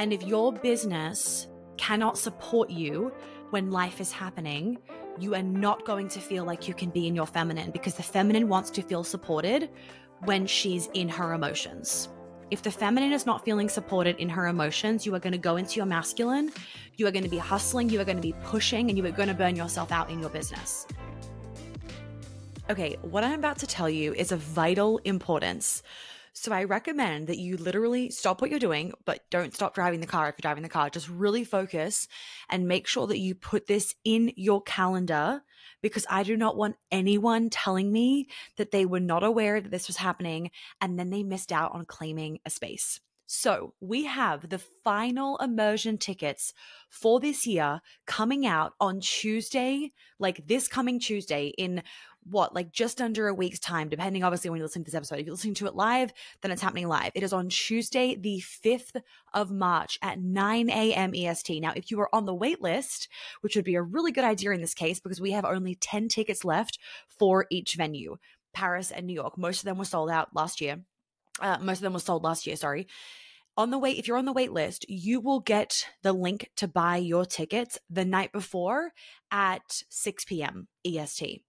And if your business cannot support you when life is happening, you are not going to feel like you can be in your feminine because the feminine wants to feel supported when she's in her emotions. If the feminine is not feeling supported in her emotions, you are going to go into your masculine, you are going to be hustling, you are going to be pushing, and you are going to burn yourself out in your business. Okay, what I'm about to tell you is of vital importance. So I recommend that you literally stop what you're doing, but don't stop driving the car if you're driving the car. Just really focus and make sure that you put this in your calendar because I do not want anyone telling me that they were not aware that this was happening and then they missed out on claiming a space. So we have the final immersion tickets for this year coming out on Tuesday, like this coming Tuesday in what, like just under a week's time, depending obviously when you listen to this episode. If you're listening to it live, then it's happening live. It is on Tuesday, the 5th of March at 9 a.m. EST. Now, if you are on the wait list, which would be a really good idea in this case because we have only 10 tickets left for each venue, Paris and New York. Most of them were sold out last year. Uh, most of them were sold last year, sorry on the wait, if you're on the wait list, you will get the link to buy your tickets the night before at 6 p.m. EST.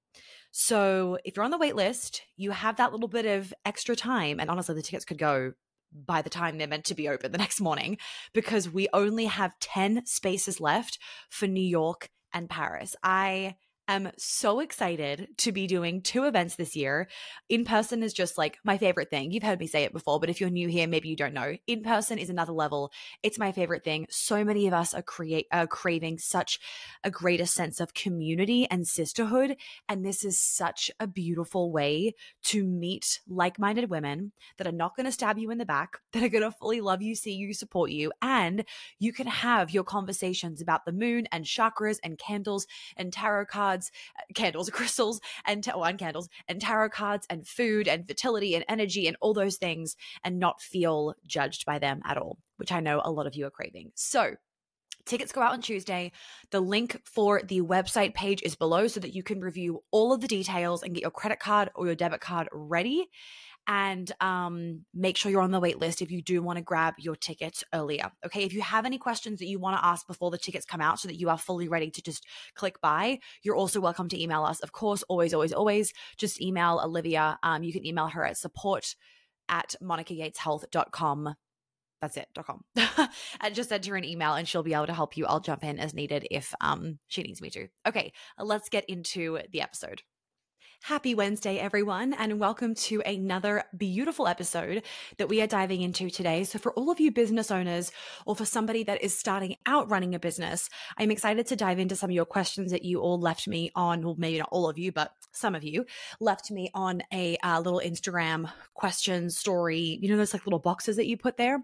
So if you're on the wait list, you have that little bit of extra time. And honestly, the tickets could go by the time they're meant to be open the next morning because we only have 10 spaces left for New York and Paris. I am so excited to be doing two events this year. In person is just like my favorite thing. You've heard me say it before, but if you're new here, maybe you don't know. In person is another level. It's my favorite thing. So many of us are create are craving such a greater sense of community and sisterhood, and this is such a beautiful way to meet like-minded women that are not going to stab you in the back, that are going to fully love you, see you, support you, and you can have your conversations about the moon and chakras and candles and tarot cards cards, uh, candles, crystals, and ta- wine candles, and tarot cards, and food, and fertility, and energy, and all those things, and not feel judged by them at all, which I know a lot of you are craving. So, Tickets go out on Tuesday. The link for the website page is below so that you can review all of the details and get your credit card or your debit card ready and um, make sure you're on the wait list if you do want to grab your tickets earlier. Okay. If you have any questions that you want to ask before the tickets come out so that you are fully ready to just click buy, you're also welcome to email us. Of course, always, always, always just email Olivia. Um, you can email her at support at monicagateshealth.com that's it dot com and just send her an email and she'll be able to help you i'll jump in as needed if um she needs me to okay let's get into the episode Happy Wednesday, everyone, and welcome to another beautiful episode that we are diving into today. So, for all of you business owners or for somebody that is starting out running a business, I'm excited to dive into some of your questions that you all left me on, well, maybe not all of you, but some of you left me on a uh, little Instagram question story. You know, those like little boxes that you put there.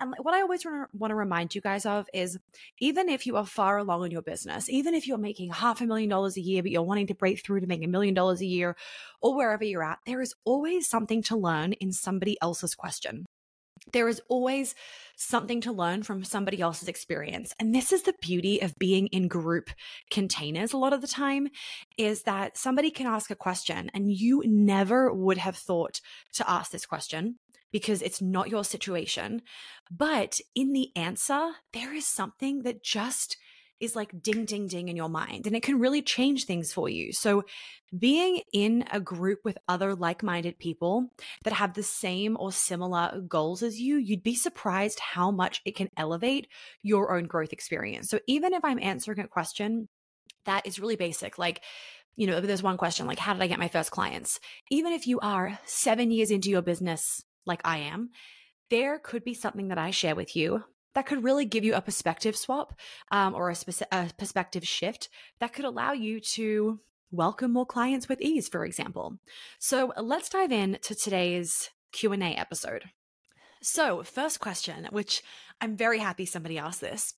And what I always want to remind you guys of is even if you are far along in your business, even if you're making half a million dollars a year, but you're wanting to break through to make a million dollars a year or wherever you're at, there is always something to learn in somebody else's question. There is always something to learn from somebody else's experience. And this is the beauty of being in group containers a lot of the time is that somebody can ask a question and you never would have thought to ask this question because it's not your situation. But in the answer, there is something that just is like ding, ding, ding in your mind, and it can really change things for you. So, being in a group with other like minded people that have the same or similar goals as you, you'd be surprised how much it can elevate your own growth experience. So, even if I'm answering a question that is really basic, like, you know, there's one question like, how did I get my first clients? Even if you are seven years into your business, like I am, there could be something that I share with you that could really give you a perspective swap um, or a, a perspective shift that could allow you to welcome more clients with ease, for example. So let's dive in to today's Q&A episode. So first question, which I'm very happy somebody asked this.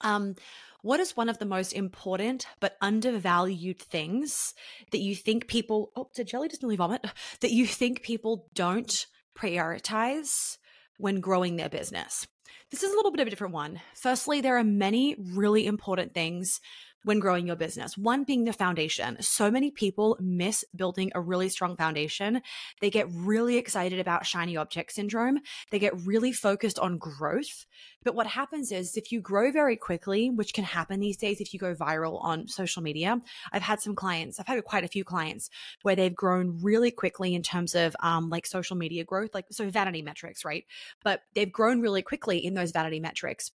Um, what is one of the most important but undervalued things that you think people, oh, did Jelly just nearly vomit? That you think people don't prioritize when growing their business? This is a little bit of a different one. Firstly, there are many really important things when growing your business. One being the foundation. So many people miss building a really strong foundation. They get really excited about shiny object syndrome. They get really focused on growth. But what happens is if you grow very quickly, which can happen these days if you go viral on social media, I've had some clients, I've had quite a few clients where they've grown really quickly in terms of um, like social media growth, like so vanity metrics, right? But they've grown really quickly in those vanity metrics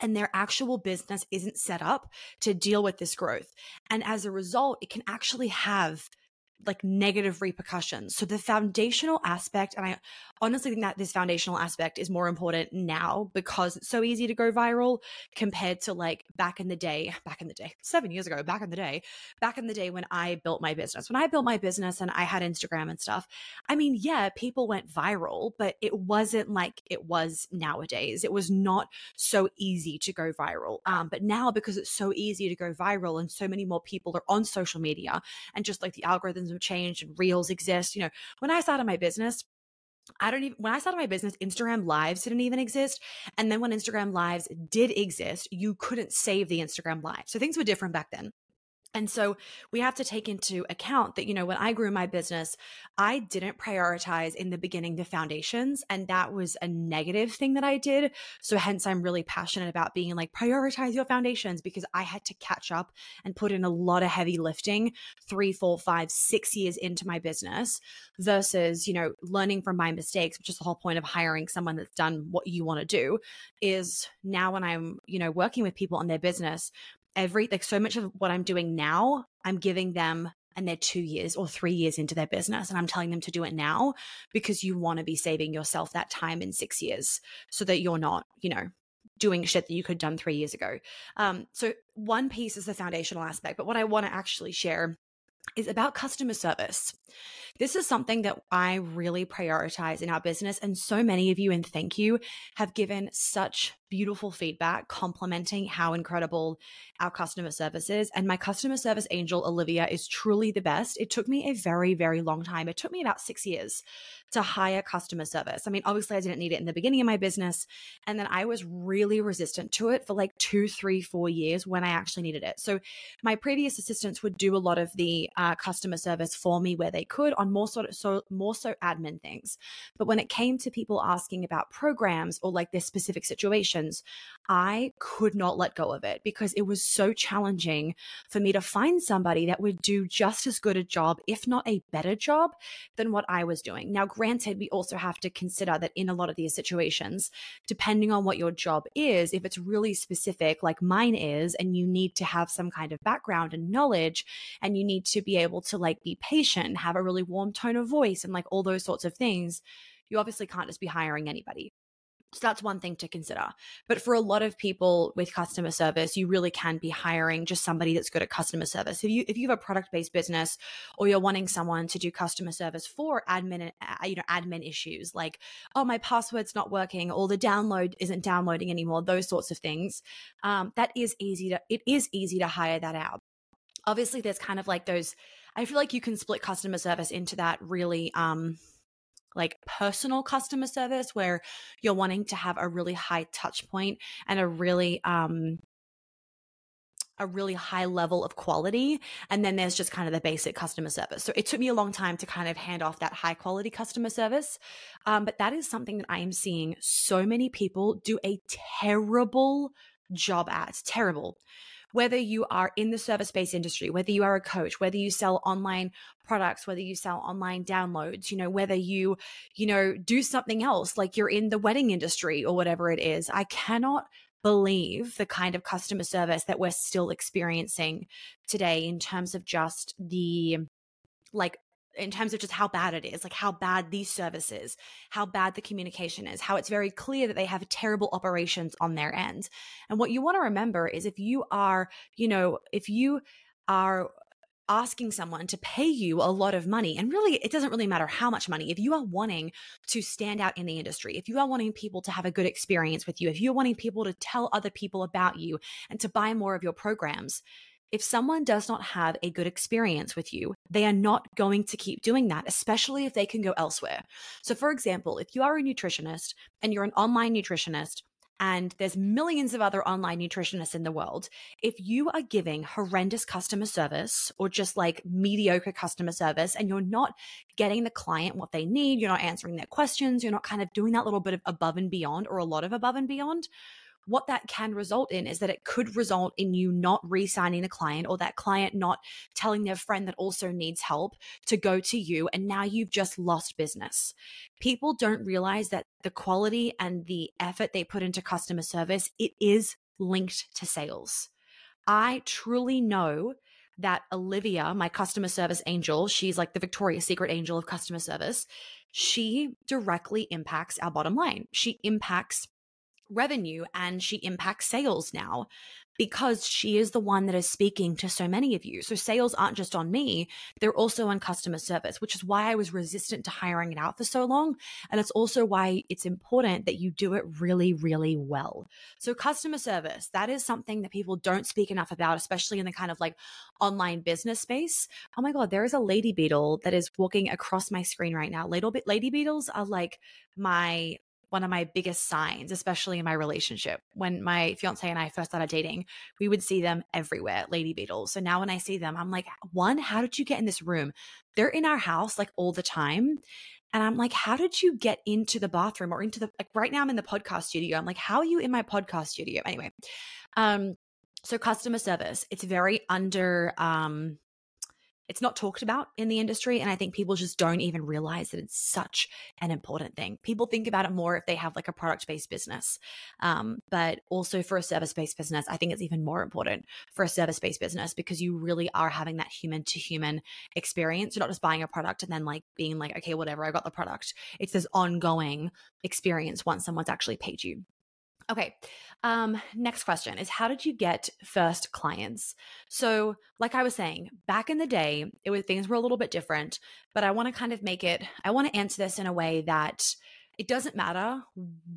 and their actual business isn't set up to deal with this growth. And as a result, it can actually have like negative repercussions. So the foundational aspect, and I honestly think that this foundational aspect is more important now because it's so easy to go viral compared to like back in the day, back in the day, seven years ago, back in the day, back in the day when I built my business. When I built my business and I had Instagram and stuff, I mean, yeah, people went viral, but it wasn't like it was nowadays. It was not so easy to go viral. Um, but now because it's so easy to go viral and so many more people are on social media and just like the algorithms have changed and reels exist. You know, when I started my business, I don't even, when I started my business, Instagram lives didn't even exist. And then when Instagram lives did exist, you couldn't save the Instagram live. So things were different back then. And so we have to take into account that, you know, when I grew my business, I didn't prioritize in the beginning the foundations. And that was a negative thing that I did. So hence I'm really passionate about being like, prioritize your foundations because I had to catch up and put in a lot of heavy lifting three, four, five, six years into my business versus, you know, learning from my mistakes, which is the whole point of hiring someone that's done what you want to do is now when I'm, you know, working with people on their business, every like so much of what I'm doing now, I'm giving them and they're two years or three years into their business. And I'm telling them to do it now because you want to be saving yourself that time in six years so that you're not, you know, doing shit that you could have done three years ago. Um, so one piece is the foundational aspect, but what I want to actually share is about customer service. This is something that I really prioritize in our business. And so many of you, and thank you, have given such beautiful feedback complimenting how incredible our customer service is. And my customer service angel, Olivia, is truly the best. It took me a very, very long time. It took me about six years to hire customer service. I mean, obviously, I didn't need it in the beginning of my business. And then I was really resistant to it for like two, three, four years when I actually needed it. So my previous assistants would do a lot of the uh, customer service for me where they could on more sort of so more so admin things. But when it came to people asking about programs or like their specific I could not let go of it because it was so challenging for me to find somebody that would do just as good a job, if not a better job, than what I was doing. Now, granted, we also have to consider that in a lot of these situations, depending on what your job is, if it's really specific, like mine is, and you need to have some kind of background and knowledge, and you need to be able to like be patient, have a really warm tone of voice, and like all those sorts of things, you obviously can't just be hiring anybody. So that's one thing to consider. But for a lot of people with customer service, you really can be hiring just somebody that's good at customer service. If you if you have a product based business, or you're wanting someone to do customer service for admin, uh, you know, admin issues like, oh, my password's not working, or the download isn't downloading anymore, those sorts of things, um, that is easy to it is easy to hire that out. Obviously, there's kind of like those. I feel like you can split customer service into that really. Um, like personal customer service where you're wanting to have a really high touch point and a really um a really high level of quality. And then there's just kind of the basic customer service. So it took me a long time to kind of hand off that high quality customer service. Um, but that is something that I am seeing so many people do a terrible job at. Terrible whether you are in the service based industry, whether you are a coach, whether you sell online products, whether you sell online downloads, you know, whether you, you know, do something else like you're in the wedding industry or whatever it is. I cannot believe the kind of customer service that we're still experiencing today in terms of just the like in terms of just how bad it is, like how bad these services, how bad the communication is, how it's very clear that they have terrible operations on their end. And what you want to remember is if you are, you know, if you are asking someone to pay you a lot of money and really it doesn't really matter how much money if you are wanting to stand out in the industry if you are wanting people to have a good experience with you if you're wanting people to tell other people about you and to buy more of your programs if someone does not have a good experience with you, they are not going to keep doing that, especially if they can go elsewhere. So, for example, if you are a nutritionist and you're an online nutritionist and there's millions of other online nutritionists in the world. If you are giving horrendous customer service or just like mediocre customer service and you're not getting the client what they need, you're not answering their questions, you're not kind of doing that little bit of above and beyond or a lot of above and beyond, what that can result in is that it could result in you not re signing the client or that client not telling their friend that also needs help to go to you. And now you've just lost business. People don't realize that the quality and the effort they put into customer service, it is linked to sales. I truly know that Olivia, my customer service angel, she's like the Victoria's Secret angel of customer service. She directly impacts our bottom line. She impacts revenue and she impacts sales now because she is the one that is speaking to so many of you. So sales aren't just on me, they're also on customer service, which is why I was resistant to hiring it out for so long. And it's also why it's important that you do it really, really well. So customer service, that is something that people don't speak enough about, especially in the kind of like online business space. Oh my God, there is a lady beetle that is walking across my screen right now. Little bit lady beetles are like my one of my biggest signs, especially in my relationship. When my fiance and I first started dating, we would see them everywhere, lady beetles. So now when I see them, I'm like, one, how did you get in this room? They're in our house like all the time. And I'm like, how did you get into the bathroom or into the like right now I'm in the podcast studio. I'm like, how are you in my podcast studio? Anyway. Um, so customer service, it's very under um it's not talked about in the industry. And I think people just don't even realize that it's such an important thing. People think about it more if they have like a product based business. Um, but also for a service based business, I think it's even more important for a service based business because you really are having that human to human experience. You're not just buying a product and then like being like, okay, whatever, I got the product. It's this ongoing experience once someone's actually paid you. Okay. Um, next question is how did you get first clients? So, like I was saying, back in the day, it was things were a little bit different, but I want to kind of make it, I want to answer this in a way that it doesn't matter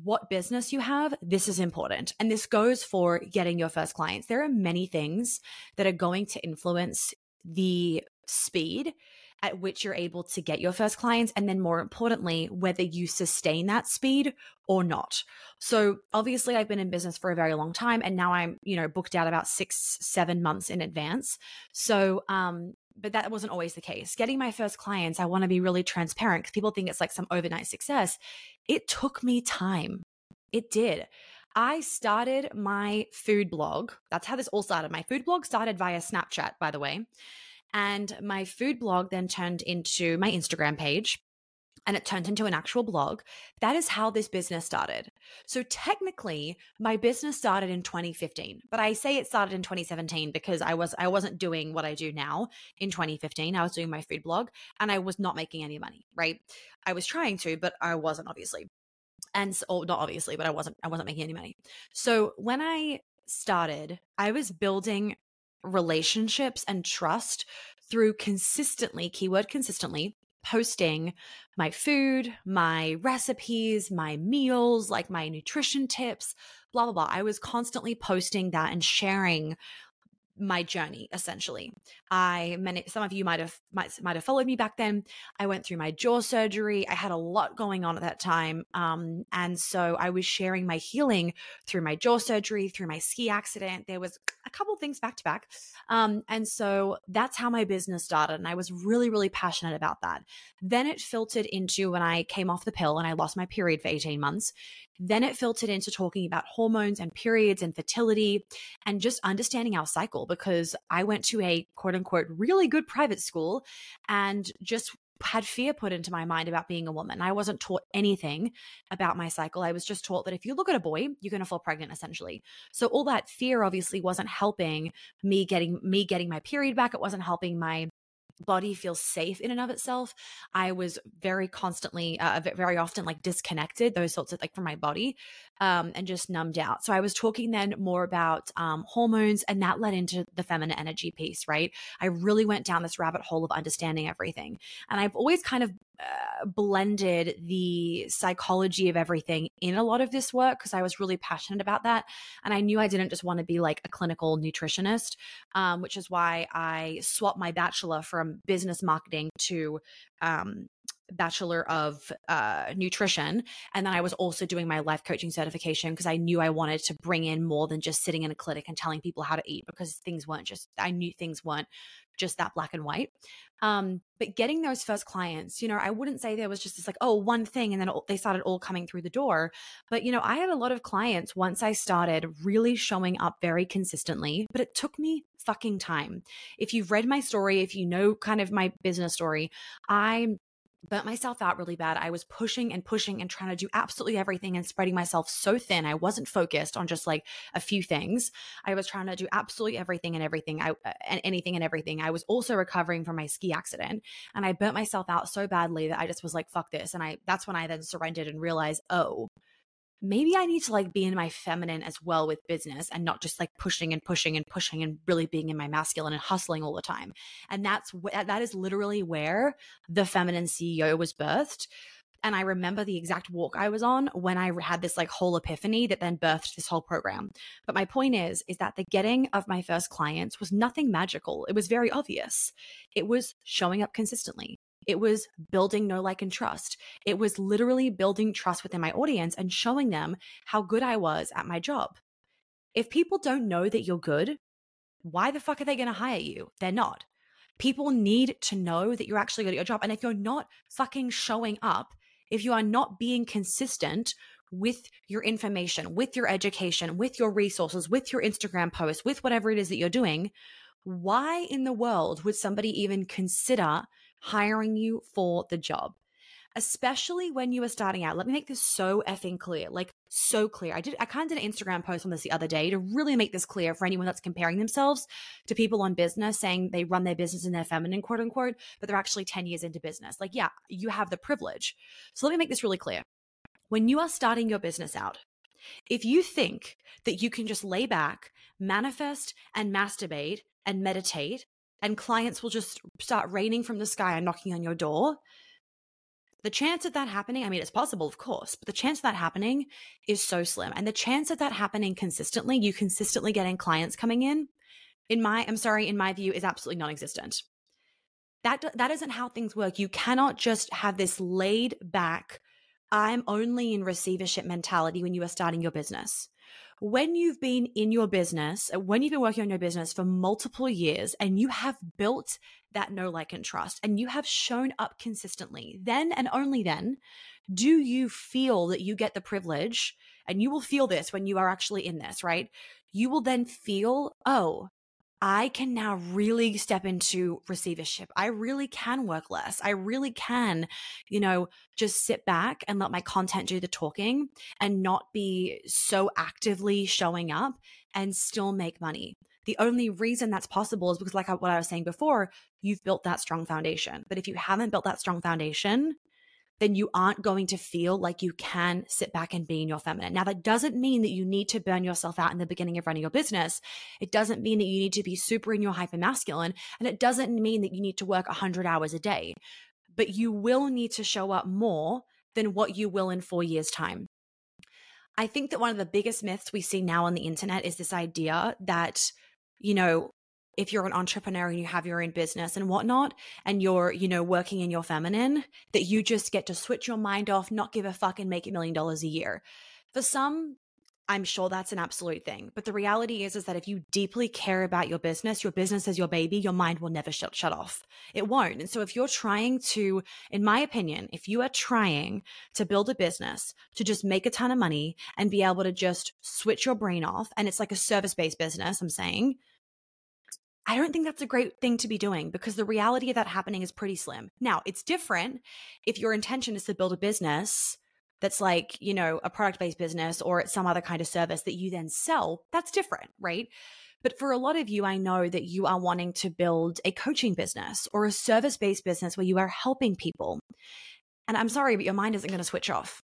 what business you have, this is important. And this goes for getting your first clients. There are many things that are going to influence the speed at which you're able to get your first clients. And then more importantly, whether you sustain that speed or not. So obviously I've been in business for a very long time and now I'm, you know, booked out about six, seven months in advance. So, um, but that wasn't always the case. Getting my first clients, I want to be really transparent because people think it's like some overnight success. It took me time. It did. I started my food blog. That's how this all started. My food blog started via Snapchat, by the way. And my food blog then turned into my Instagram page and it turned into an actual blog. That is how this business started. So technically, my business started in 2015, but I say it started in 2017 because I was I wasn't doing what I do now in 2015. I was doing my food blog and I was not making any money, right? I was trying to, but I wasn't obviously. And so, oh, not obviously, but I wasn't I wasn't making any money. So when I started, I was building relationships and trust through consistently, keyword consistently, posting my food, my recipes, my meals, like my nutrition tips, blah, blah, blah. I was constantly posting that and sharing my journey essentially. I many some of you might have might, might have followed me back then. I went through my jaw surgery. I had a lot going on at that time um, and so i was sharing my healing through my jaw surgery through my ski accident. There was a couple things back to back um, and so that's how my business started and i was really really passionate about that. Then it filtered into when i came off the pill and i lost my period for 18 months. Then it filtered into talking about hormones and periods and fertility and just understanding our cycle because I went to a quote unquote really good private school and just had fear put into my mind about being a woman. I wasn't taught anything about my cycle. I was just taught that if you look at a boy, you're going to fall pregnant essentially. So all that fear obviously wasn't helping me getting me getting my period back. It wasn't helping my body feels safe in and of itself i was very constantly uh, very often like disconnected those sorts of like from my body um, and just numbed out. So i was talking then more about um, hormones and that led into the feminine energy piece right? I really went down this rabbit hole of understanding everything and i've always kind of uh, blended the psychology of everything in a lot of this work because I was really passionate about that. And I knew I didn't just want to be like a clinical nutritionist, um, which is why I swapped my bachelor from business marketing to um, bachelor of uh, nutrition and then i was also doing my life coaching certification because i knew i wanted to bring in more than just sitting in a clinic and telling people how to eat because things weren't just i knew things weren't just that black and white um, but getting those first clients you know i wouldn't say there was just this like oh one thing and then they started all coming through the door but you know i had a lot of clients once i started really showing up very consistently but it took me fucking time. If you've read my story, if you know kind of my business story, I burnt myself out really bad. I was pushing and pushing and trying to do absolutely everything and spreading myself so thin. I wasn't focused on just like a few things. I was trying to do absolutely everything and everything. I uh, and anything and everything. I was also recovering from my ski accident and I burnt myself out so badly that I just was like fuck this and I that's when I then surrendered and realized, "Oh, maybe I need to like be in my feminine as well with business and not just like pushing and pushing and pushing and really being in my masculine and hustling all the time. And that's wh- that is literally where the feminine CEO was birthed. And I remember the exact walk I was on when I had this like whole epiphany that then birthed this whole program. But my point is, is that the getting of my first clients was nothing magical. It was very obvious. It was showing up consistently. It was building no like, and trust. It was literally building trust within my audience and showing them how good I was at my job. If people don't know that you're good, why the fuck are they going to hire you? They're not. People need to know that you're actually good at your job. And if you're not fucking showing up, if you are not being consistent with your information, with your education, with your resources, with your Instagram posts, with whatever it is that you're doing, why in the world would somebody even consider hiring you for the job. Especially when you are starting out. Let me make this so effing clear. Like so clear. I did I kind of did an Instagram post on this the other day to really make this clear for anyone that's comparing themselves to people on business saying they run their business in their feminine, quote unquote, but they're actually 10 years into business. Like, yeah, you have the privilege. So let me make this really clear. When you are starting your business out, if you think that you can just lay back, manifest, and masturbate and meditate and clients will just start raining from the sky and knocking on your door, the chance of that happening, I mean, it's possible, of course, but the chance of that happening is so slim. And the chance of that happening consistently, you consistently getting clients coming in, in my, I'm sorry, in my view, is absolutely non existent. That, that isn't how things work. You cannot just have this laid back, I'm only in receivership mentality when you are starting your business when you've been in your business, uh, when you've been working on your business for multiple years and you have built that know, like, and trust, and you have shown up consistently, then and only then do you feel that you get the privilege, and you will feel this when you are actually in this, right? You will then feel, oh, I can now really step into receivership. I really can work less. I really can, you know, just sit back and let my content do the talking and not be so actively showing up and still make money. The only reason that's possible is because, like what I was saying before, you've built that strong foundation. But if you haven't built that strong foundation, then you aren't going to feel like you can sit back and be in your feminine. Now, that doesn't mean that you need to burn yourself out in the beginning of running your business. It doesn't mean that you need to be super in your hyper masculine. And it doesn't mean that you need to work 100 hours a day. But you will need to show up more than what you will in four years' time. I think that one of the biggest myths we see now on the internet is this idea that, you know, if you're an entrepreneur and you have your own business and whatnot, and you're, you know, working in your feminine, that you just get to switch your mind off, not give a fuck, and make a million dollars a year. For some, I'm sure that's an absolute thing. But the reality is, is that if you deeply care about your business, your business is your baby, your mind will never shut, shut off. It won't. And so if you're trying to, in my opinion, if you are trying to build a business to just make a ton of money and be able to just switch your brain off, and it's like a service based business, I'm saying, I don't think that's a great thing to be doing because the reality of that happening is pretty slim. Now, it's different if your intention is to build a business that's like, you know, a product based business or it's some other kind of service that you then sell. That's different, right? But for a lot of you, I know that you are wanting to build a coaching business or a service based business where you are helping people. And I'm sorry, but your mind isn't going to switch off.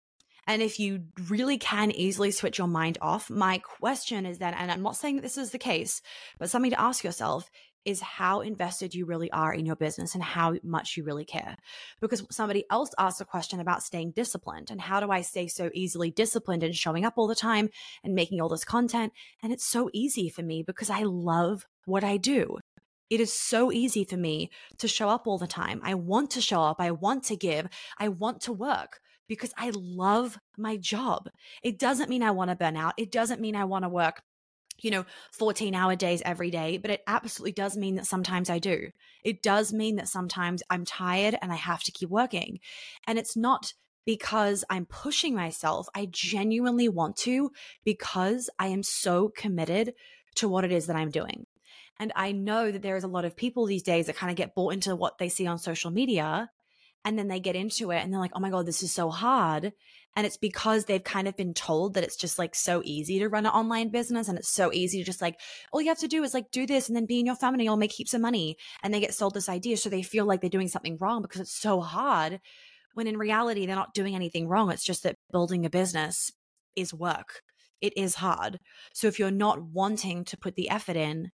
And if you really can easily switch your mind off, my question is then, and I'm not saying this is the case, but something to ask yourself is how invested you really are in your business and how much you really care. Because somebody else asked a question about staying disciplined and how do I stay so easily disciplined and showing up all the time and making all this content? And it's so easy for me because I love what I do. It is so easy for me to show up all the time. I want to show up. I want to give. I want to work because I love my job. It doesn't mean I want to burn out. It doesn't mean I want to work you know, 14 hour days every day, but it absolutely does mean that sometimes I do. It does mean that sometimes I'm tired and I have to keep working. And it's not because I'm pushing myself. I genuinely want to because I am so committed to what it is that I'm doing. And I know that there is a lot of people these days that kind of get bought into what they see on social media and then they get into it and they're like, oh my God, this is so hard. And it's because they've kind of been told that it's just like so easy to run an online business and it's so easy to just like, all you have to do is like do this and then be in your family, you'll make heaps of money. And they get sold this idea. So they feel like they're doing something wrong because it's so hard. When in reality, they're not doing anything wrong. It's just that building a business is work. It is hard. So if you're not wanting to put the effort in,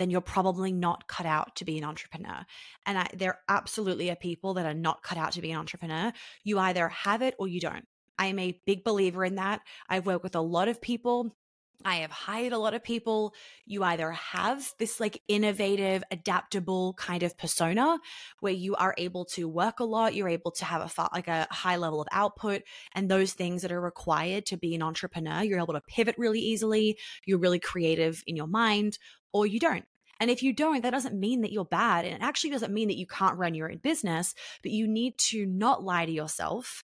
then you're probably not cut out to be an entrepreneur. And I, there absolutely are people that are not cut out to be an entrepreneur. You either have it or you don't. I am a big believer in that. I've worked with a lot of people I have hired a lot of people. You either have this like innovative, adaptable kind of persona where you are able to work a lot, you're able to have a like a high level of output and those things that are required to be an entrepreneur. You're able to pivot really easily, you're really creative in your mind, or you don't. And if you don't, that doesn't mean that you're bad. And it actually doesn't mean that you can't run your own business, but you need to not lie to yourself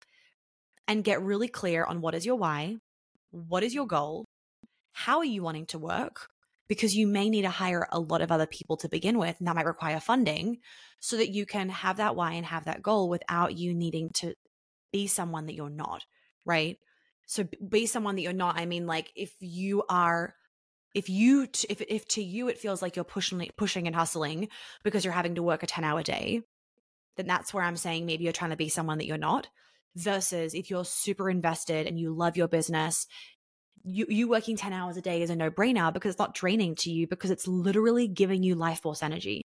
and get really clear on what is your why, what is your goal, how are you wanting to work? Because you may need to hire a lot of other people to begin with, and that might require funding so that you can have that why and have that goal without you needing to be someone that you're not, right? So be someone that you're not. I mean, like if you are if you if if to you it feels like you're pushing pushing and hustling because you're having to work a 10 hour day then that's where i'm saying maybe you're trying to be someone that you're not versus if you're super invested and you love your business you you working 10 hours a day is a no-brainer because it's not draining to you because it's literally giving you life force energy.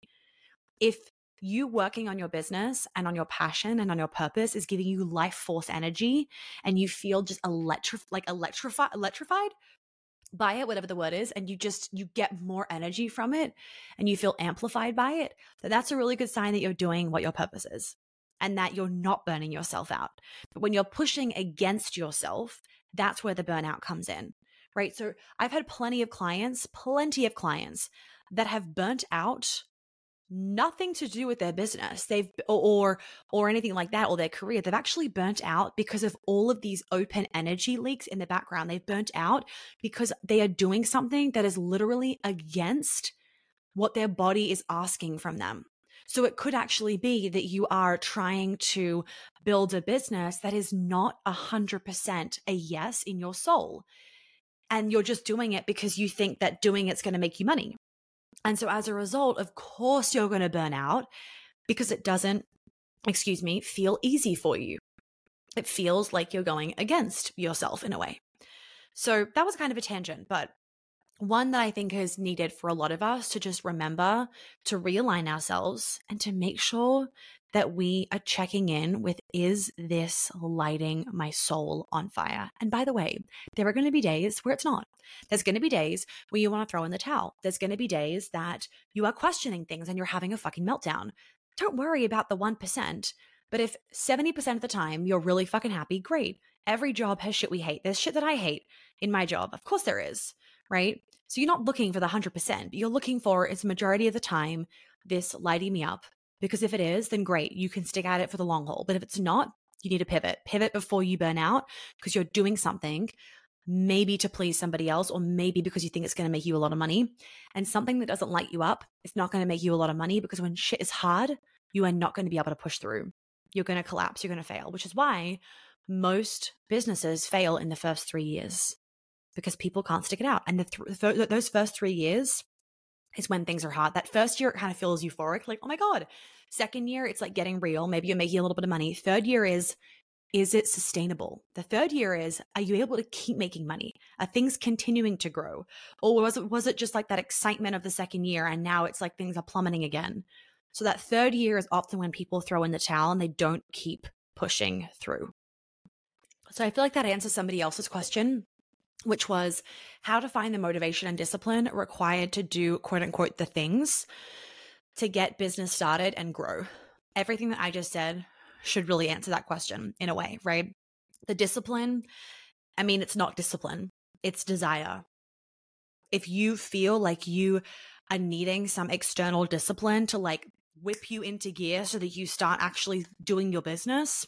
If you working on your business and on your passion and on your purpose is giving you life force energy and you feel just electri- like electrified electrified by it whatever the word is and you just you get more energy from it and you feel amplified by it so that's a really good sign that you're doing what your purpose is and that you're not burning yourself out but when you're pushing against yourself that's where the burnout comes in, right? So I've had plenty of clients, plenty of clients that have burnt out nothing to do with their business they've or or anything like that or their career they've actually burnt out because of all of these open energy leaks in the background they've burnt out because they are doing something that is literally against what their body is asking from them so it could actually be that you are trying to build a business that is not 100% a yes in your soul. And you're just doing it because you think that doing it's going to make you money. And so as a result, of course, you're going to burn out because it doesn't, excuse me, feel easy for you. It feels like you're going against yourself in a way. So that was kind of a tangent, but one that I think is needed for a lot of us to just remember to realign ourselves and to make sure that we are checking in with is this lighting my soul on fire? And by the way, there are going to be days where it's not. There's going to be days where you want to throw in the towel. There's going to be days that you are questioning things and you're having a fucking meltdown. Don't worry about the 1%. But if 70% of the time you're really fucking happy, great. Every job has shit we hate. There's shit that I hate in my job. Of course there is right? So you're not looking for the 100%. You're looking for, it's majority of the time, this lighting me up. Because if it is, then great, you can stick at it for the long haul. But if it's not, you need to pivot. Pivot before you burn out because you're doing something maybe to please somebody else or maybe because you think it's going to make you a lot of money. And something that doesn't light you up, it's not going to make you a lot of money because when shit is hard, you are not going to be able to push through. You're going to collapse, you're going to fail, which is why most businesses fail in the first 3 years because people can't stick it out. And the th- th- those first three years is when things are hard. That first year, it kind of feels euphoric, like, oh my God. Second year, it's like getting real. Maybe you're making a little bit of money. Third year is, is it sustainable? The third year is, are you able to keep making money? Are things continuing to grow? Or was it, was it just like that excitement of the second year and now it's like things are plummeting again? So that third year is often when people throw in the towel and they don't keep pushing through. So I feel like that answers somebody else's question which was how to find the motivation and discipline required to do quote unquote the things. to get business started and grow? Everything that I just said should really answer that question in a way, right? The discipline, I mean, it's not discipline, it's desire. If you feel like you are needing some external discipline to like whip you into gear so that you start actually doing your business,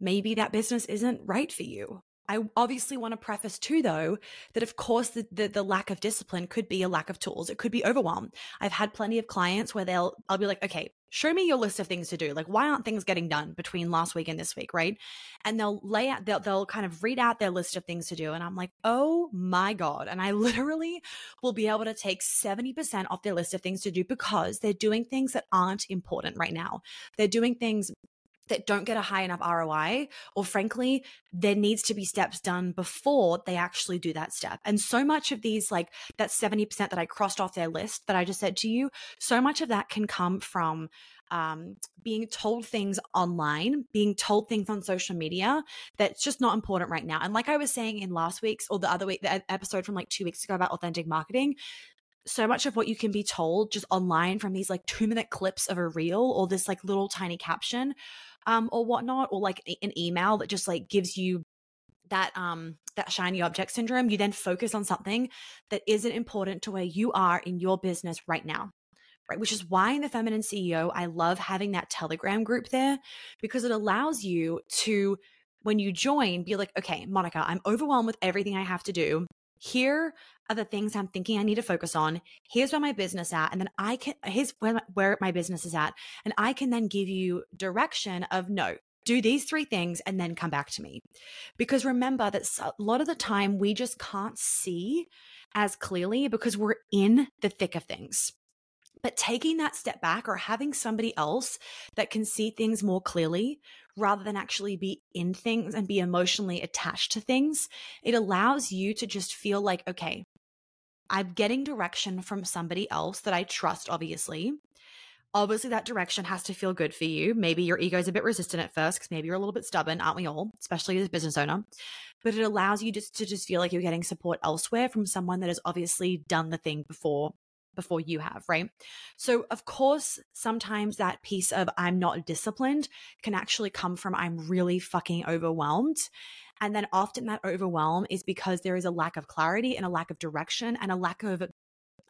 maybe that business isn't right for you. I obviously want to preface too, though, that of course the, the, the lack of discipline could be a lack of tools. It could be overwhelm. I've had plenty of clients where they'll I'll be like, okay, show me your list of things to do. Like, why aren't things getting done between last week and this week, right? And they'll lay out, they'll, they'll kind of read out their list of things to do. And I'm like, oh my God. And I literally will be able to take 70% off their list of things to do because they're doing things that aren't important right now. They're doing things that don't get a high enough ROI, or frankly, there needs to be steps done before they actually do that step. And so much of these, like that 70% that I crossed off their list that I just said to you, so much of that can come from um, being told things online, being told things on social media that's just not important right now. And like I was saying in last week's or the other week, the episode from like two weeks ago about authentic marketing, so much of what you can be told just online from these like two minute clips of a reel or this like little tiny caption um, or whatnot, or like an email that just like gives you that um that shiny object syndrome, you then focus on something that isn't important to where you are in your business right now. Right, which is why in the feminine CEO, I love having that Telegram group there because it allows you to, when you join, be like, okay, Monica, I'm overwhelmed with everything I have to do. Here are the things I'm thinking I need to focus on. Here's where my business at. And then I can, here's where, where my business is at. And I can then give you direction of no, do these three things and then come back to me. Because remember that a lot of the time we just can't see as clearly because we're in the thick of things. But taking that step back or having somebody else that can see things more clearly rather than actually be in things and be emotionally attached to things, it allows you to just feel like, okay, I'm getting direction from somebody else that I trust, obviously. Obviously, that direction has to feel good for you. Maybe your ego is a bit resistant at first because maybe you're a little bit stubborn, aren't we all? Especially as a business owner. But it allows you just to just feel like you're getting support elsewhere from someone that has obviously done the thing before before you have, right? So, of course, sometimes that piece of I'm not disciplined can actually come from I'm really fucking overwhelmed. And then often that overwhelm is because there is a lack of clarity and a lack of direction and a lack of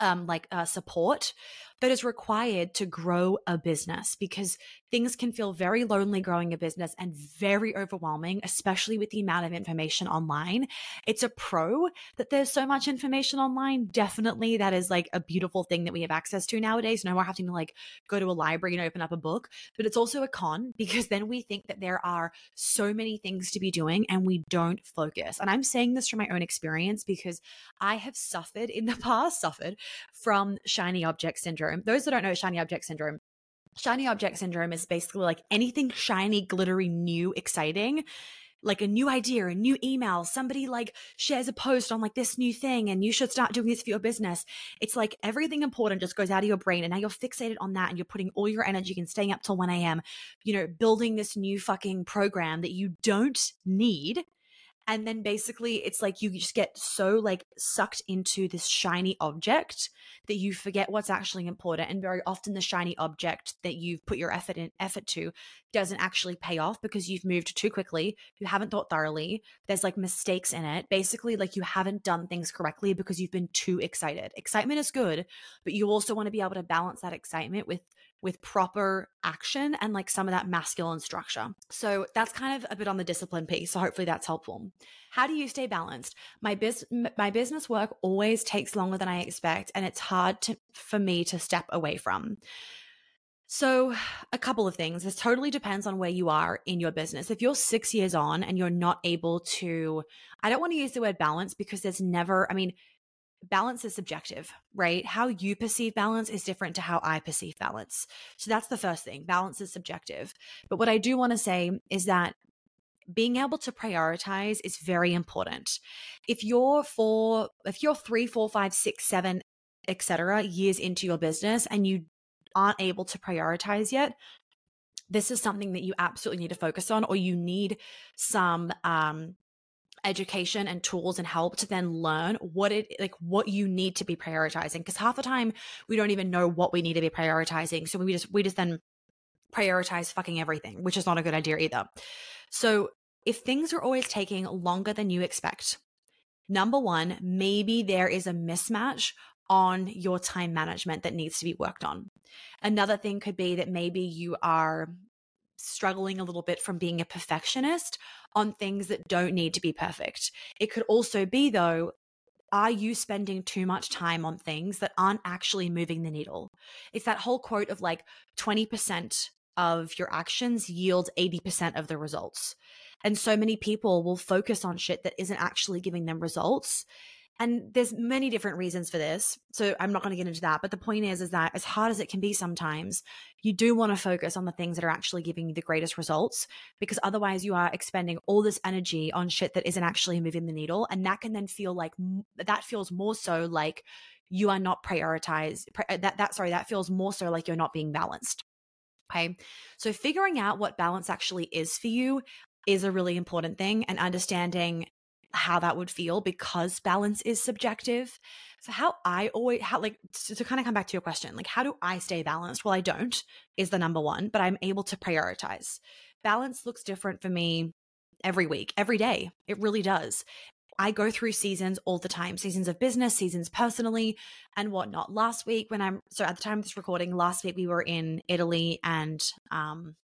um, like uh, support that is required to grow a business because things can feel very lonely growing a business and very overwhelming, especially with the amount of information online. It's a pro that there's so much information online. Definitely, that is like a beautiful thing that we have access to nowadays. No more having to like go to a library and open up a book. But it's also a con because then we think that there are so many things to be doing and we don't focus. And I'm saying this from my own experience because I have suffered in the past, suffered from shiny object syndrome syndrome. Those that don't know shiny object syndrome, shiny object syndrome is basically like anything shiny, glittery, new, exciting like a new idea, a new email, somebody like shares a post on like this new thing and you should start doing this for your business. It's like everything important just goes out of your brain and now you're fixated on that and you're putting all your energy and staying up till 1 a.m., you know, building this new fucking program that you don't need and then basically it's like you just get so like sucked into this shiny object that you forget what's actually important and very often the shiny object that you've put your effort in effort to doesn't actually pay off because you've moved too quickly you haven't thought thoroughly there's like mistakes in it. Basically like you haven't done things correctly because you've been too excited. Excitement is good but you also want to be able to balance that excitement with with proper action and like some of that masculine structure. So that's kind of a bit on the discipline piece. So hopefully that's helpful. How do you stay balanced? My biz- my business work always takes longer than I expect and it's hard to for me to step away from. So, a couple of things. This totally depends on where you are in your business. If you're six years on and you're not able to, I don't want to use the word balance because there's never, I mean, balance is subjective, right? How you perceive balance is different to how I perceive balance. So that's the first thing. Balance is subjective. But what I do want to say is that being able to prioritize is very important. If you're four, if you're three, four, five, six, seven, etc., years into your business and you aren't able to prioritize yet, this is something that you absolutely need to focus on, or you need some um, education and tools and help to then learn what it like what you need to be prioritizing because half the time we don't even know what we need to be prioritizing so we just we just then prioritize fucking everything which is not a good idea either. So if things are always taking longer than you expect number 1 maybe there is a mismatch on your time management that needs to be worked on. Another thing could be that maybe you are struggling a little bit from being a perfectionist on things that don't need to be perfect. It could also be, though, are you spending too much time on things that aren't actually moving the needle? It's that whole quote of like 20% of your actions yield 80% of the results. And so many people will focus on shit that isn't actually giving them results and there's many different reasons for this so i'm not going to get into that but the point is is that as hard as it can be sometimes you do want to focus on the things that are actually giving you the greatest results because otherwise you are expending all this energy on shit that isn't actually moving the needle and that can then feel like that feels more so like you are not prioritized uh, that that sorry that feels more so like you're not being balanced okay? So figuring out what balance actually is for you is a really important thing and understanding how that would feel because balance is subjective. So how I always how like to, to kind of come back to your question, like how do I stay balanced? Well, I don't is the number one, but I'm able to prioritize. Balance looks different for me every week, every day. It really does. I go through seasons all the time, seasons of business, seasons personally, and whatnot. Last week, when I'm so at the time of this recording, last week we were in Italy and um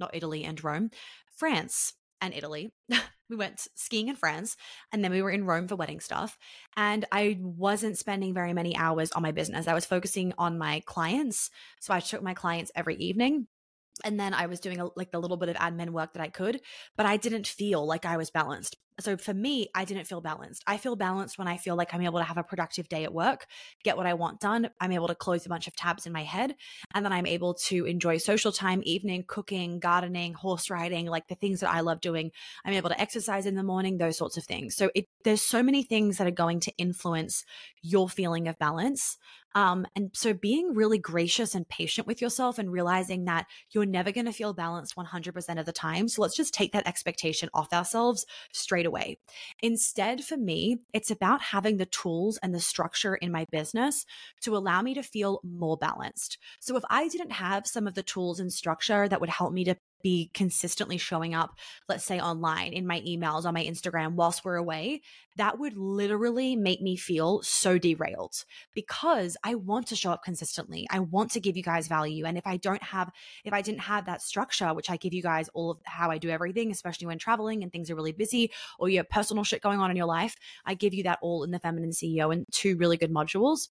not Italy and Rome, France and Italy. we went skiing in France and then we were in Rome for wedding stuff. And I wasn't spending very many hours on my business. I was focusing on my clients. So I took my clients every evening and then I was doing a, like the little bit of admin work that I could, but I didn't feel like I was balanced. So for me, I didn't feel balanced. I feel balanced when I feel like I'm able to have a productive day at work, get what I want done. I'm able to close a bunch of tabs in my head, and then I'm able to enjoy social time, evening, cooking, gardening, horse riding, like the things that I love doing. I'm able to exercise in the morning, those sorts of things. So it, there's so many things that are going to influence your feeling of balance. Um, and so being really gracious and patient with yourself and realizing that you're never going to feel balanced 100% of the time. So let's just take that expectation off ourselves straight away. Instead, for me, it's about having the tools and the structure in my business to allow me to feel more balanced. So if I didn't have some of the tools and structure that would help me to be consistently showing up, let's say online in my emails, on my Instagram whilst we're away, that would literally make me feel so derailed because I want to show up consistently. I want to give you guys value. And if I don't have, if I didn't have that structure, which I give you guys all of how I do everything, especially when traveling and things are really busy or you have personal shit going on in your life, I give you that all in the Feminine CEO and two really good modules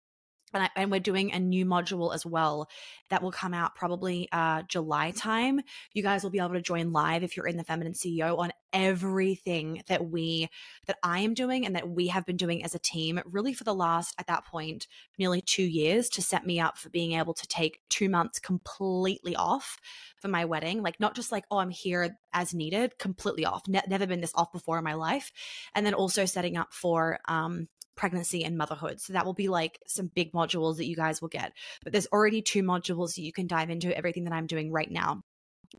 and, I, and, we're doing a new module as well that will come out probably uh, July time. You guys will be able to join live if you're in the Feminine CEO on everything that we that I am doing and that we have been doing as a team, really for the last at that point nearly two years to set me up for being able to take two months completely off for my wedding. Like not just like oh I'm here as needed, completely off. Ne- never been this off before in my life, and then also setting up for um, pregnancy and motherhood. So that will be like some big modules that you guys will get. But there's already two modules you can dive into everything that I'm doing right now.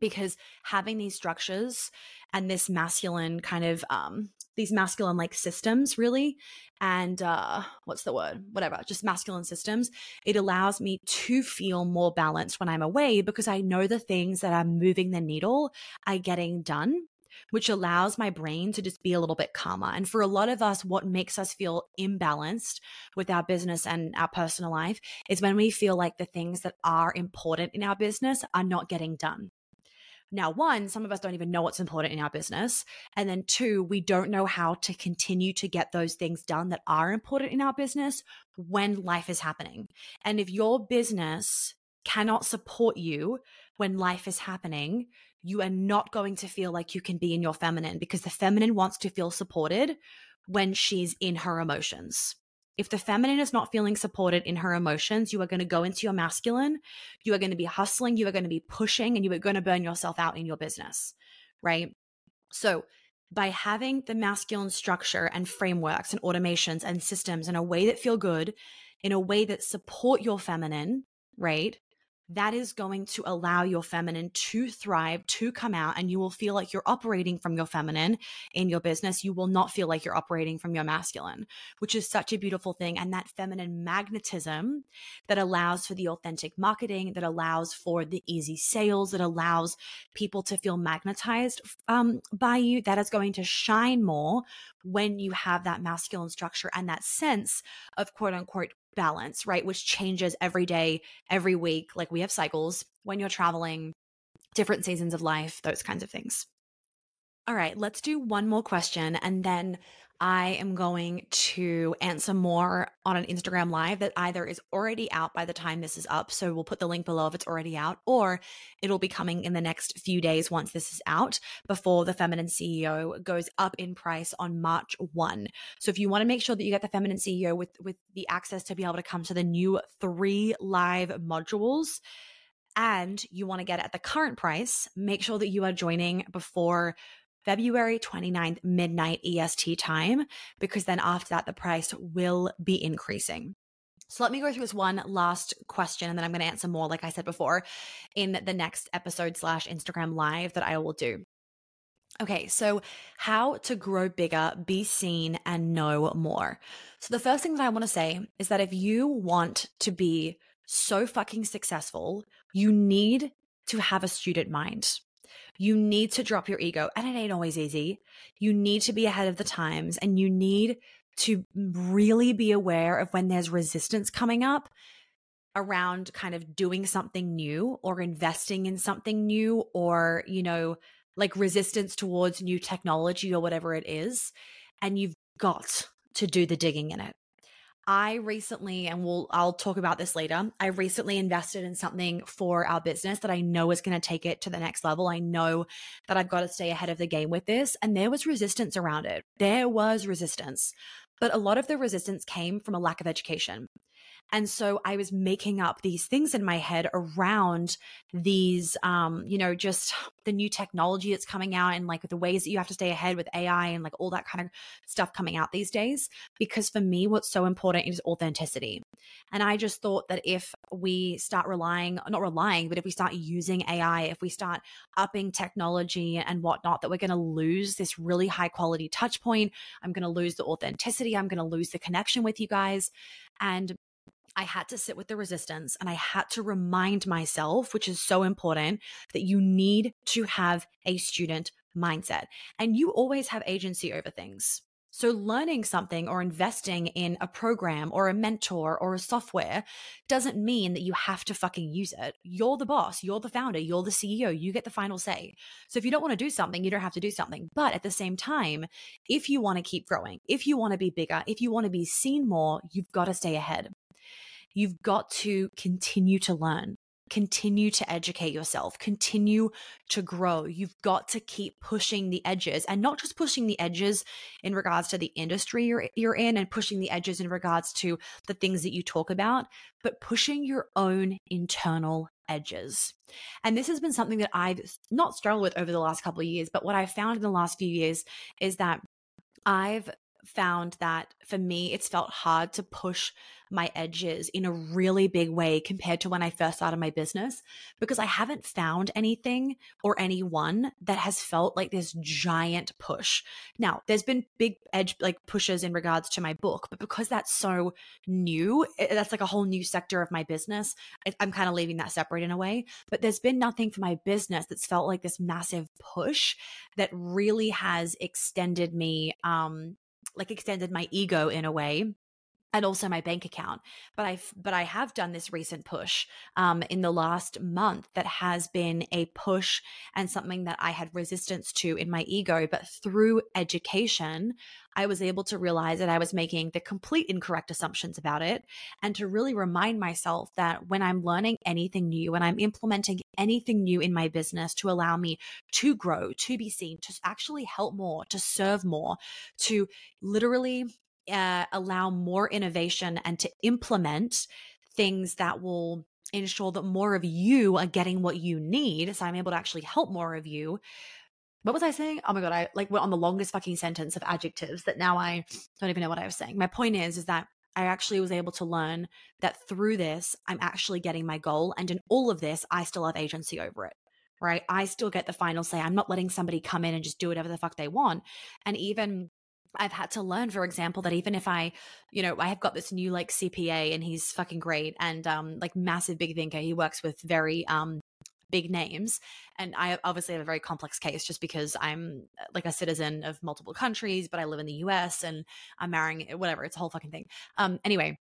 Because having these structures and this masculine kind of um these masculine like systems really and uh what's the word whatever just masculine systems it allows me to feel more balanced when i'm away because i know the things that are moving the needle are getting done which allows my brain to just be a little bit calmer. And for a lot of us, what makes us feel imbalanced with our business and our personal life is when we feel like the things that are important in our business are not getting done. Now, one, some of us don't even know what's important in our business. And then two, we don't know how to continue to get those things done that are important in our business when life is happening. And if your business cannot support you when life is happening, you are not going to feel like you can be in your feminine because the feminine wants to feel supported when she's in her emotions. If the feminine is not feeling supported in her emotions, you are going to go into your masculine. You are going to be hustling. You are going to be pushing and you are going to burn yourself out in your business. Right. So, by having the masculine structure and frameworks and automations and systems in a way that feel good, in a way that support your feminine, right? That is going to allow your feminine to thrive, to come out, and you will feel like you're operating from your feminine in your business. You will not feel like you're operating from your masculine, which is such a beautiful thing. And that feminine magnetism that allows for the authentic marketing, that allows for the easy sales, that allows people to feel magnetized um, by you, that is going to shine more when you have that masculine structure and that sense of quote unquote balance, right? Which changes every day, every week. Like we have cycles when you're traveling, different seasons of life, those kinds of things. All right, let's do one more question and then I am going to answer more on an Instagram live that either is already out by the time this is up. So we'll put the link below if it's already out, or it'll be coming in the next few days once this is out before the Feminine CEO goes up in price on March 1. So if you want to make sure that you get the Feminine CEO with, with the access to be able to come to the new three live modules, and you want to get it at the current price, make sure that you are joining before February 29th, midnight EST time, because then after that, the price will be increasing. So let me go through this one last question and then I'm going to answer more, like I said before, in the next episode slash Instagram live that I will do. Okay, so how to grow bigger, be seen, and know more. So, the first thing that I want to say is that if you want to be so fucking successful, you need to have a student mind. You need to drop your ego, and it ain't always easy. You need to be ahead of the times, and you need to really be aware of when there's resistance coming up around kind of doing something new or investing in something new or, you know, like resistance towards new technology or whatever it is. And you've got to do the digging in it. I recently, and we'll I'll talk about this later. I recently invested in something for our business that I know is going to take it to the next level. I know that I've got to stay ahead of the game with this, and there was resistance around it. There was resistance, but a lot of the resistance came from a lack of education. And so I was making up these things in my head around these, um, you know, just the new technology that's coming out and like the ways that you have to stay ahead with AI and like all that kind of stuff coming out these days. Because for me, what's so important is authenticity. And I just thought that if we start relying, not relying, but if we start using AI, if we start upping technology and whatnot, that we're going to lose this really high quality touch point. I'm going to lose the authenticity. I'm going to lose the connection with you guys. And I had to sit with the resistance and I had to remind myself, which is so important, that you need to have a student mindset and you always have agency over things. So, learning something or investing in a program or a mentor or a software doesn't mean that you have to fucking use it. You're the boss, you're the founder, you're the CEO, you get the final say. So, if you don't want to do something, you don't have to do something. But at the same time, if you want to keep growing, if you want to be bigger, if you want to be seen more, you've got to stay ahead. You've got to continue to learn, continue to educate yourself, continue to grow. You've got to keep pushing the edges and not just pushing the edges in regards to the industry you're, you're in and pushing the edges in regards to the things that you talk about, but pushing your own internal edges. And this has been something that I've not struggled with over the last couple of years, but what I've found in the last few years is that I've found that for me, it's felt hard to push my edges in a really big way compared to when I first started my business because I haven't found anything or anyone that has felt like this giant push. Now, there's been big edge like pushes in regards to my book, but because that's so new, that's like a whole new sector of my business. I'm kind of leaving that separate in a way, but there's been nothing for my business that's felt like this massive push that really has extended me um like extended my ego in a way and also my bank account but i've but i have done this recent push um, in the last month that has been a push and something that i had resistance to in my ego but through education i was able to realize that i was making the complete incorrect assumptions about it and to really remind myself that when i'm learning anything new when i'm implementing anything new in my business to allow me to grow to be seen to actually help more to serve more to literally uh, allow more innovation and to implement things that will ensure that more of you are getting what you need. So I'm able to actually help more of you. What was I saying? Oh my God, I like went on the longest fucking sentence of adjectives that now I don't even know what I was saying. My point is, is that I actually was able to learn that through this, I'm actually getting my goal. And in all of this, I still have agency over it, right? I still get the final say. I'm not letting somebody come in and just do whatever the fuck they want. And even I've had to learn, for example, that even if I, you know, I have got this new like CPA and he's fucking great and um like massive big thinker. He works with very um big names. And I obviously have a very complex case just because I'm like a citizen of multiple countries, but I live in the US and I'm marrying whatever. It's a whole fucking thing. Um, anyway,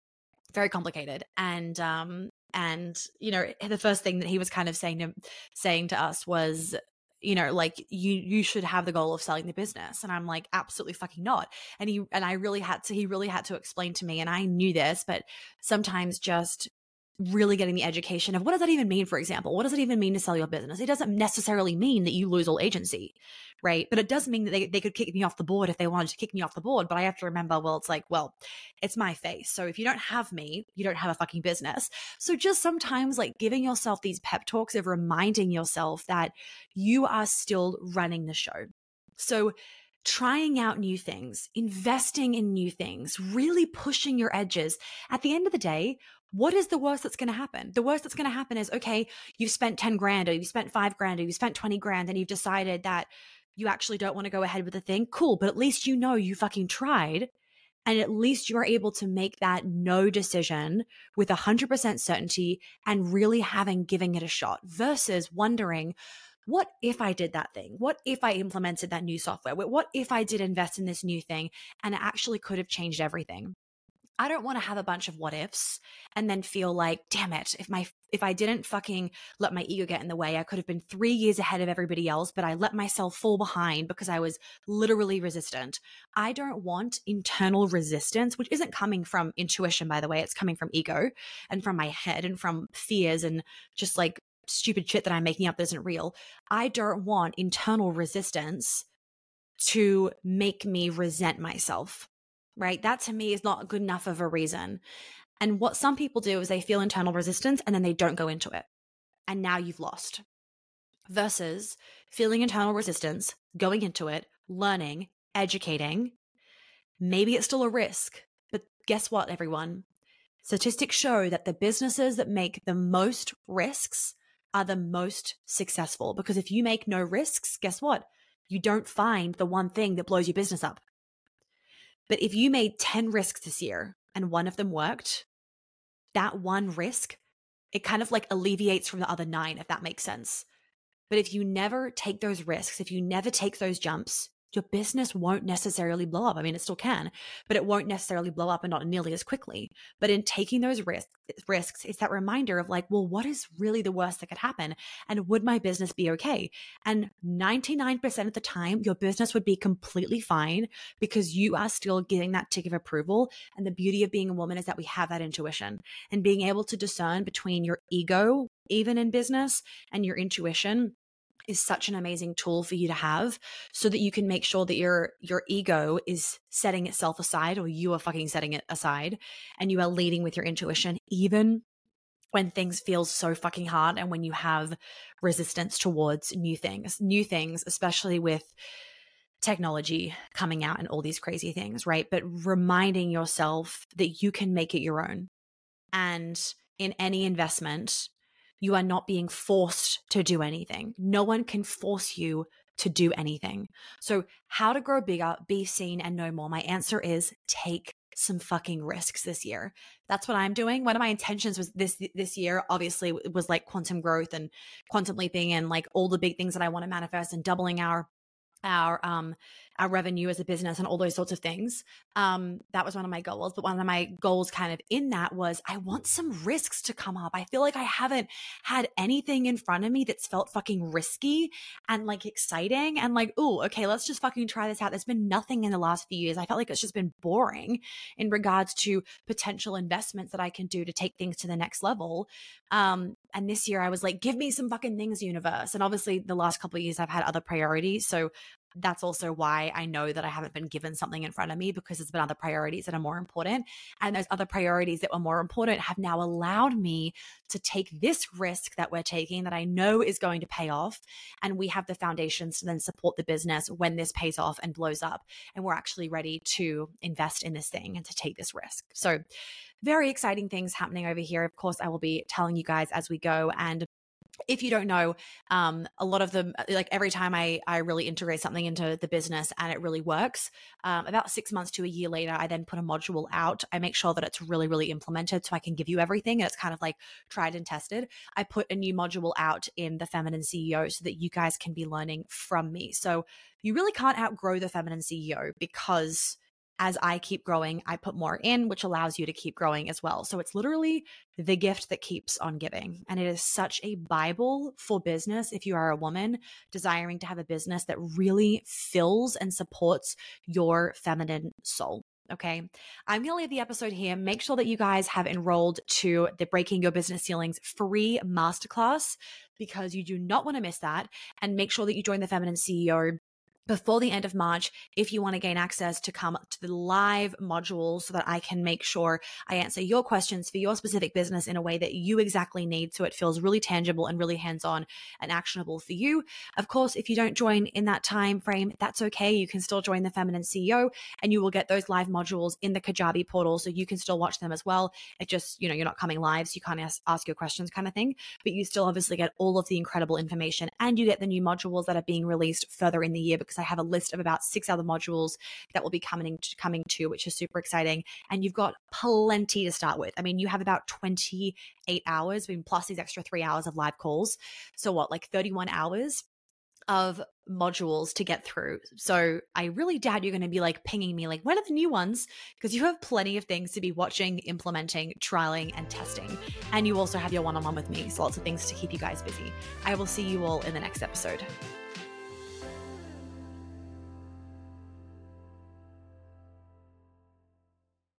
very complicated. And um, and you know, the first thing that he was kind of saying to saying to us was you know like you you should have the goal of selling the business. And i'm like absolutely fucking not. And he and i really had to he really had to explain to me and i knew this but sometimes just really getting the education of what does that even mean for example? What does it even mean to sell your business? It doesn't necessarily mean that you lose all agency right? But it does mean that they, they could kick me off the board if they wanted to kick me off the board but i have to remember well it's like well it's my face. So if you don't have me you don't have a fucking business. So just sometimes like giving yourself these pep talks of reminding yourself that you are still running the show. So trying out new things, investing in new things, really pushing your edges. At the end of the day, what is the worst that's going to happen? The worst that's going to happen is, okay, you've spent 10 grand or you've spent five grand or you've spent 20 grand and you've decided that you actually don't want to go ahead with the thing. Cool. But at least you know you fucking tried. And at least you're able to make that no decision with 100% certainty and really having giving it a shot versus wondering, what if I did that thing? What if I implemented that new software? What if I did invest in this new thing and it actually could have changed everything? I don't want to have a bunch of what ifs and then feel like, damn it, if my if I didn't fucking let my ego get in the way, I could have been 3 years ahead of everybody else, but I let myself fall behind because I was literally resistant. I don't want internal resistance, which isn't coming from intuition by the way, it's coming from ego and from my head and from fears and just like stupid shit that I'm making up that isn't real. I don't want internal resistance to make me resent myself right? That to me is not good enough of a reason. And what some people do is they feel internal resistance and then they don't go into it. And now you've lost. Versus feeling internal resistance, going into it, learning, educating. Maybe it's still a risk, but guess what, everyone? Statistics show that the businesses that make the most risks are the most successful because if you make no risks, guess what? You don't find the one thing that blows your business up. But if you made 10 risks this year and one of them worked, that one risk, it kind of like alleviates from the other nine, if that makes sense. But if you never take those risks, if you never take those jumps, your business won't necessarily blow up. I mean, it still can, but it won't necessarily blow up and not nearly as quickly. But in taking those risks, risks, it's that reminder of like, well, what is really the worst that could happen? And would my business be okay? And 99% of the time, your business would be completely fine because you are still getting that tick of approval. And the beauty of being a woman is that we have that intuition and being able to discern between your ego, even in business, and your intuition is such an amazing tool for you to have so that you can make sure that your your ego is setting itself aside or you are fucking setting it aside and you are leading with your intuition even when things feel so fucking hard and when you have resistance towards new things new things especially with technology coming out and all these crazy things right? But reminding yourself that you can make it your own. And in any investment you are not being forced to do anything. No one can force you to do anything. So, how to grow bigger, be seen, and know more? My answer is take some fucking risks this year. That's what I'm doing. One of my intentions was this this year obviously was like quantum growth and quantum leaping and like all the big things that I want to manifest and doubling our our um our revenue as a business and all those sorts of things. Um, that was one of my goals. But one of my goals kind of in that was I want some risks to come up. I feel like I haven't had anything in front of me that's felt fucking risky and like exciting and like, oh, okay, let's just fucking try this out. There's been nothing in the last few years. I felt like it's just been boring in regards to potential investments that I can do to take things to the next level. Um, and this year I was like, give me some fucking things, universe. And obviously the last couple of years I've had other priorities. So that's also why I know that I haven't been given something in front of me because there's been other priorities that are more important. And those other priorities that were more important have now allowed me to take this risk that we're taking that I know is going to pay off. And we have the foundations to then support the business when this pays off and blows up. And we're actually ready to invest in this thing and to take this risk. So, very exciting things happening over here. Of course, I will be telling you guys as we go. And if you don't know um, a lot of them uh, like every time I, I really integrate something into the business and it really works um, about six months to a year later i then put a module out. I make sure that it's really really implemented so i can give you everything and it's kind of like tried and tested. I put a new module out in the feminine ceo so that you guys can be learning from me. So you really can't outgrow the feminine ceo because as I keep growing, I put more in, which allows you to keep growing as well. So it's literally the gift that keeps on giving. And it is such a Bible for business if you are a woman desiring to have a business that really fills and supports your feminine soul. Okay. I'm going to leave the episode here. Make sure that you guys have enrolled to the Breaking Your Business Ceilings free masterclass because you do not want to miss that. And make sure that you join the Feminine CEO before the end of March if you want to gain access to come to the live module so that I can make sure I answer your questions for your specific business in a way that you exactly need so it feels really tangible and really hands-on and actionable for you. Of course, if you don't join in that time frame, that's okay. You can still join the Feminine CEO and you will get those live modules in the Kajabi portal so you can still watch them as well. It just, you know, you're not coming live so you can't ask, ask your questions kind of thing, but you still obviously get all of the incredible information and you get the new modules that are being released further in the year because because I have a list of about six other modules that will be coming to, coming to, which is super exciting. And you've got plenty to start with. I mean, you have about 28 hours, I mean, plus these extra three hours of live calls. So what, like 31 hours of modules to get through. So I really doubt you're going to be like pinging me, like, when are the new ones? Because you have plenty of things to be watching, implementing, trialing, and testing. And you also have your one on one with me. So lots of things to keep you guys busy. I will see you all in the next episode.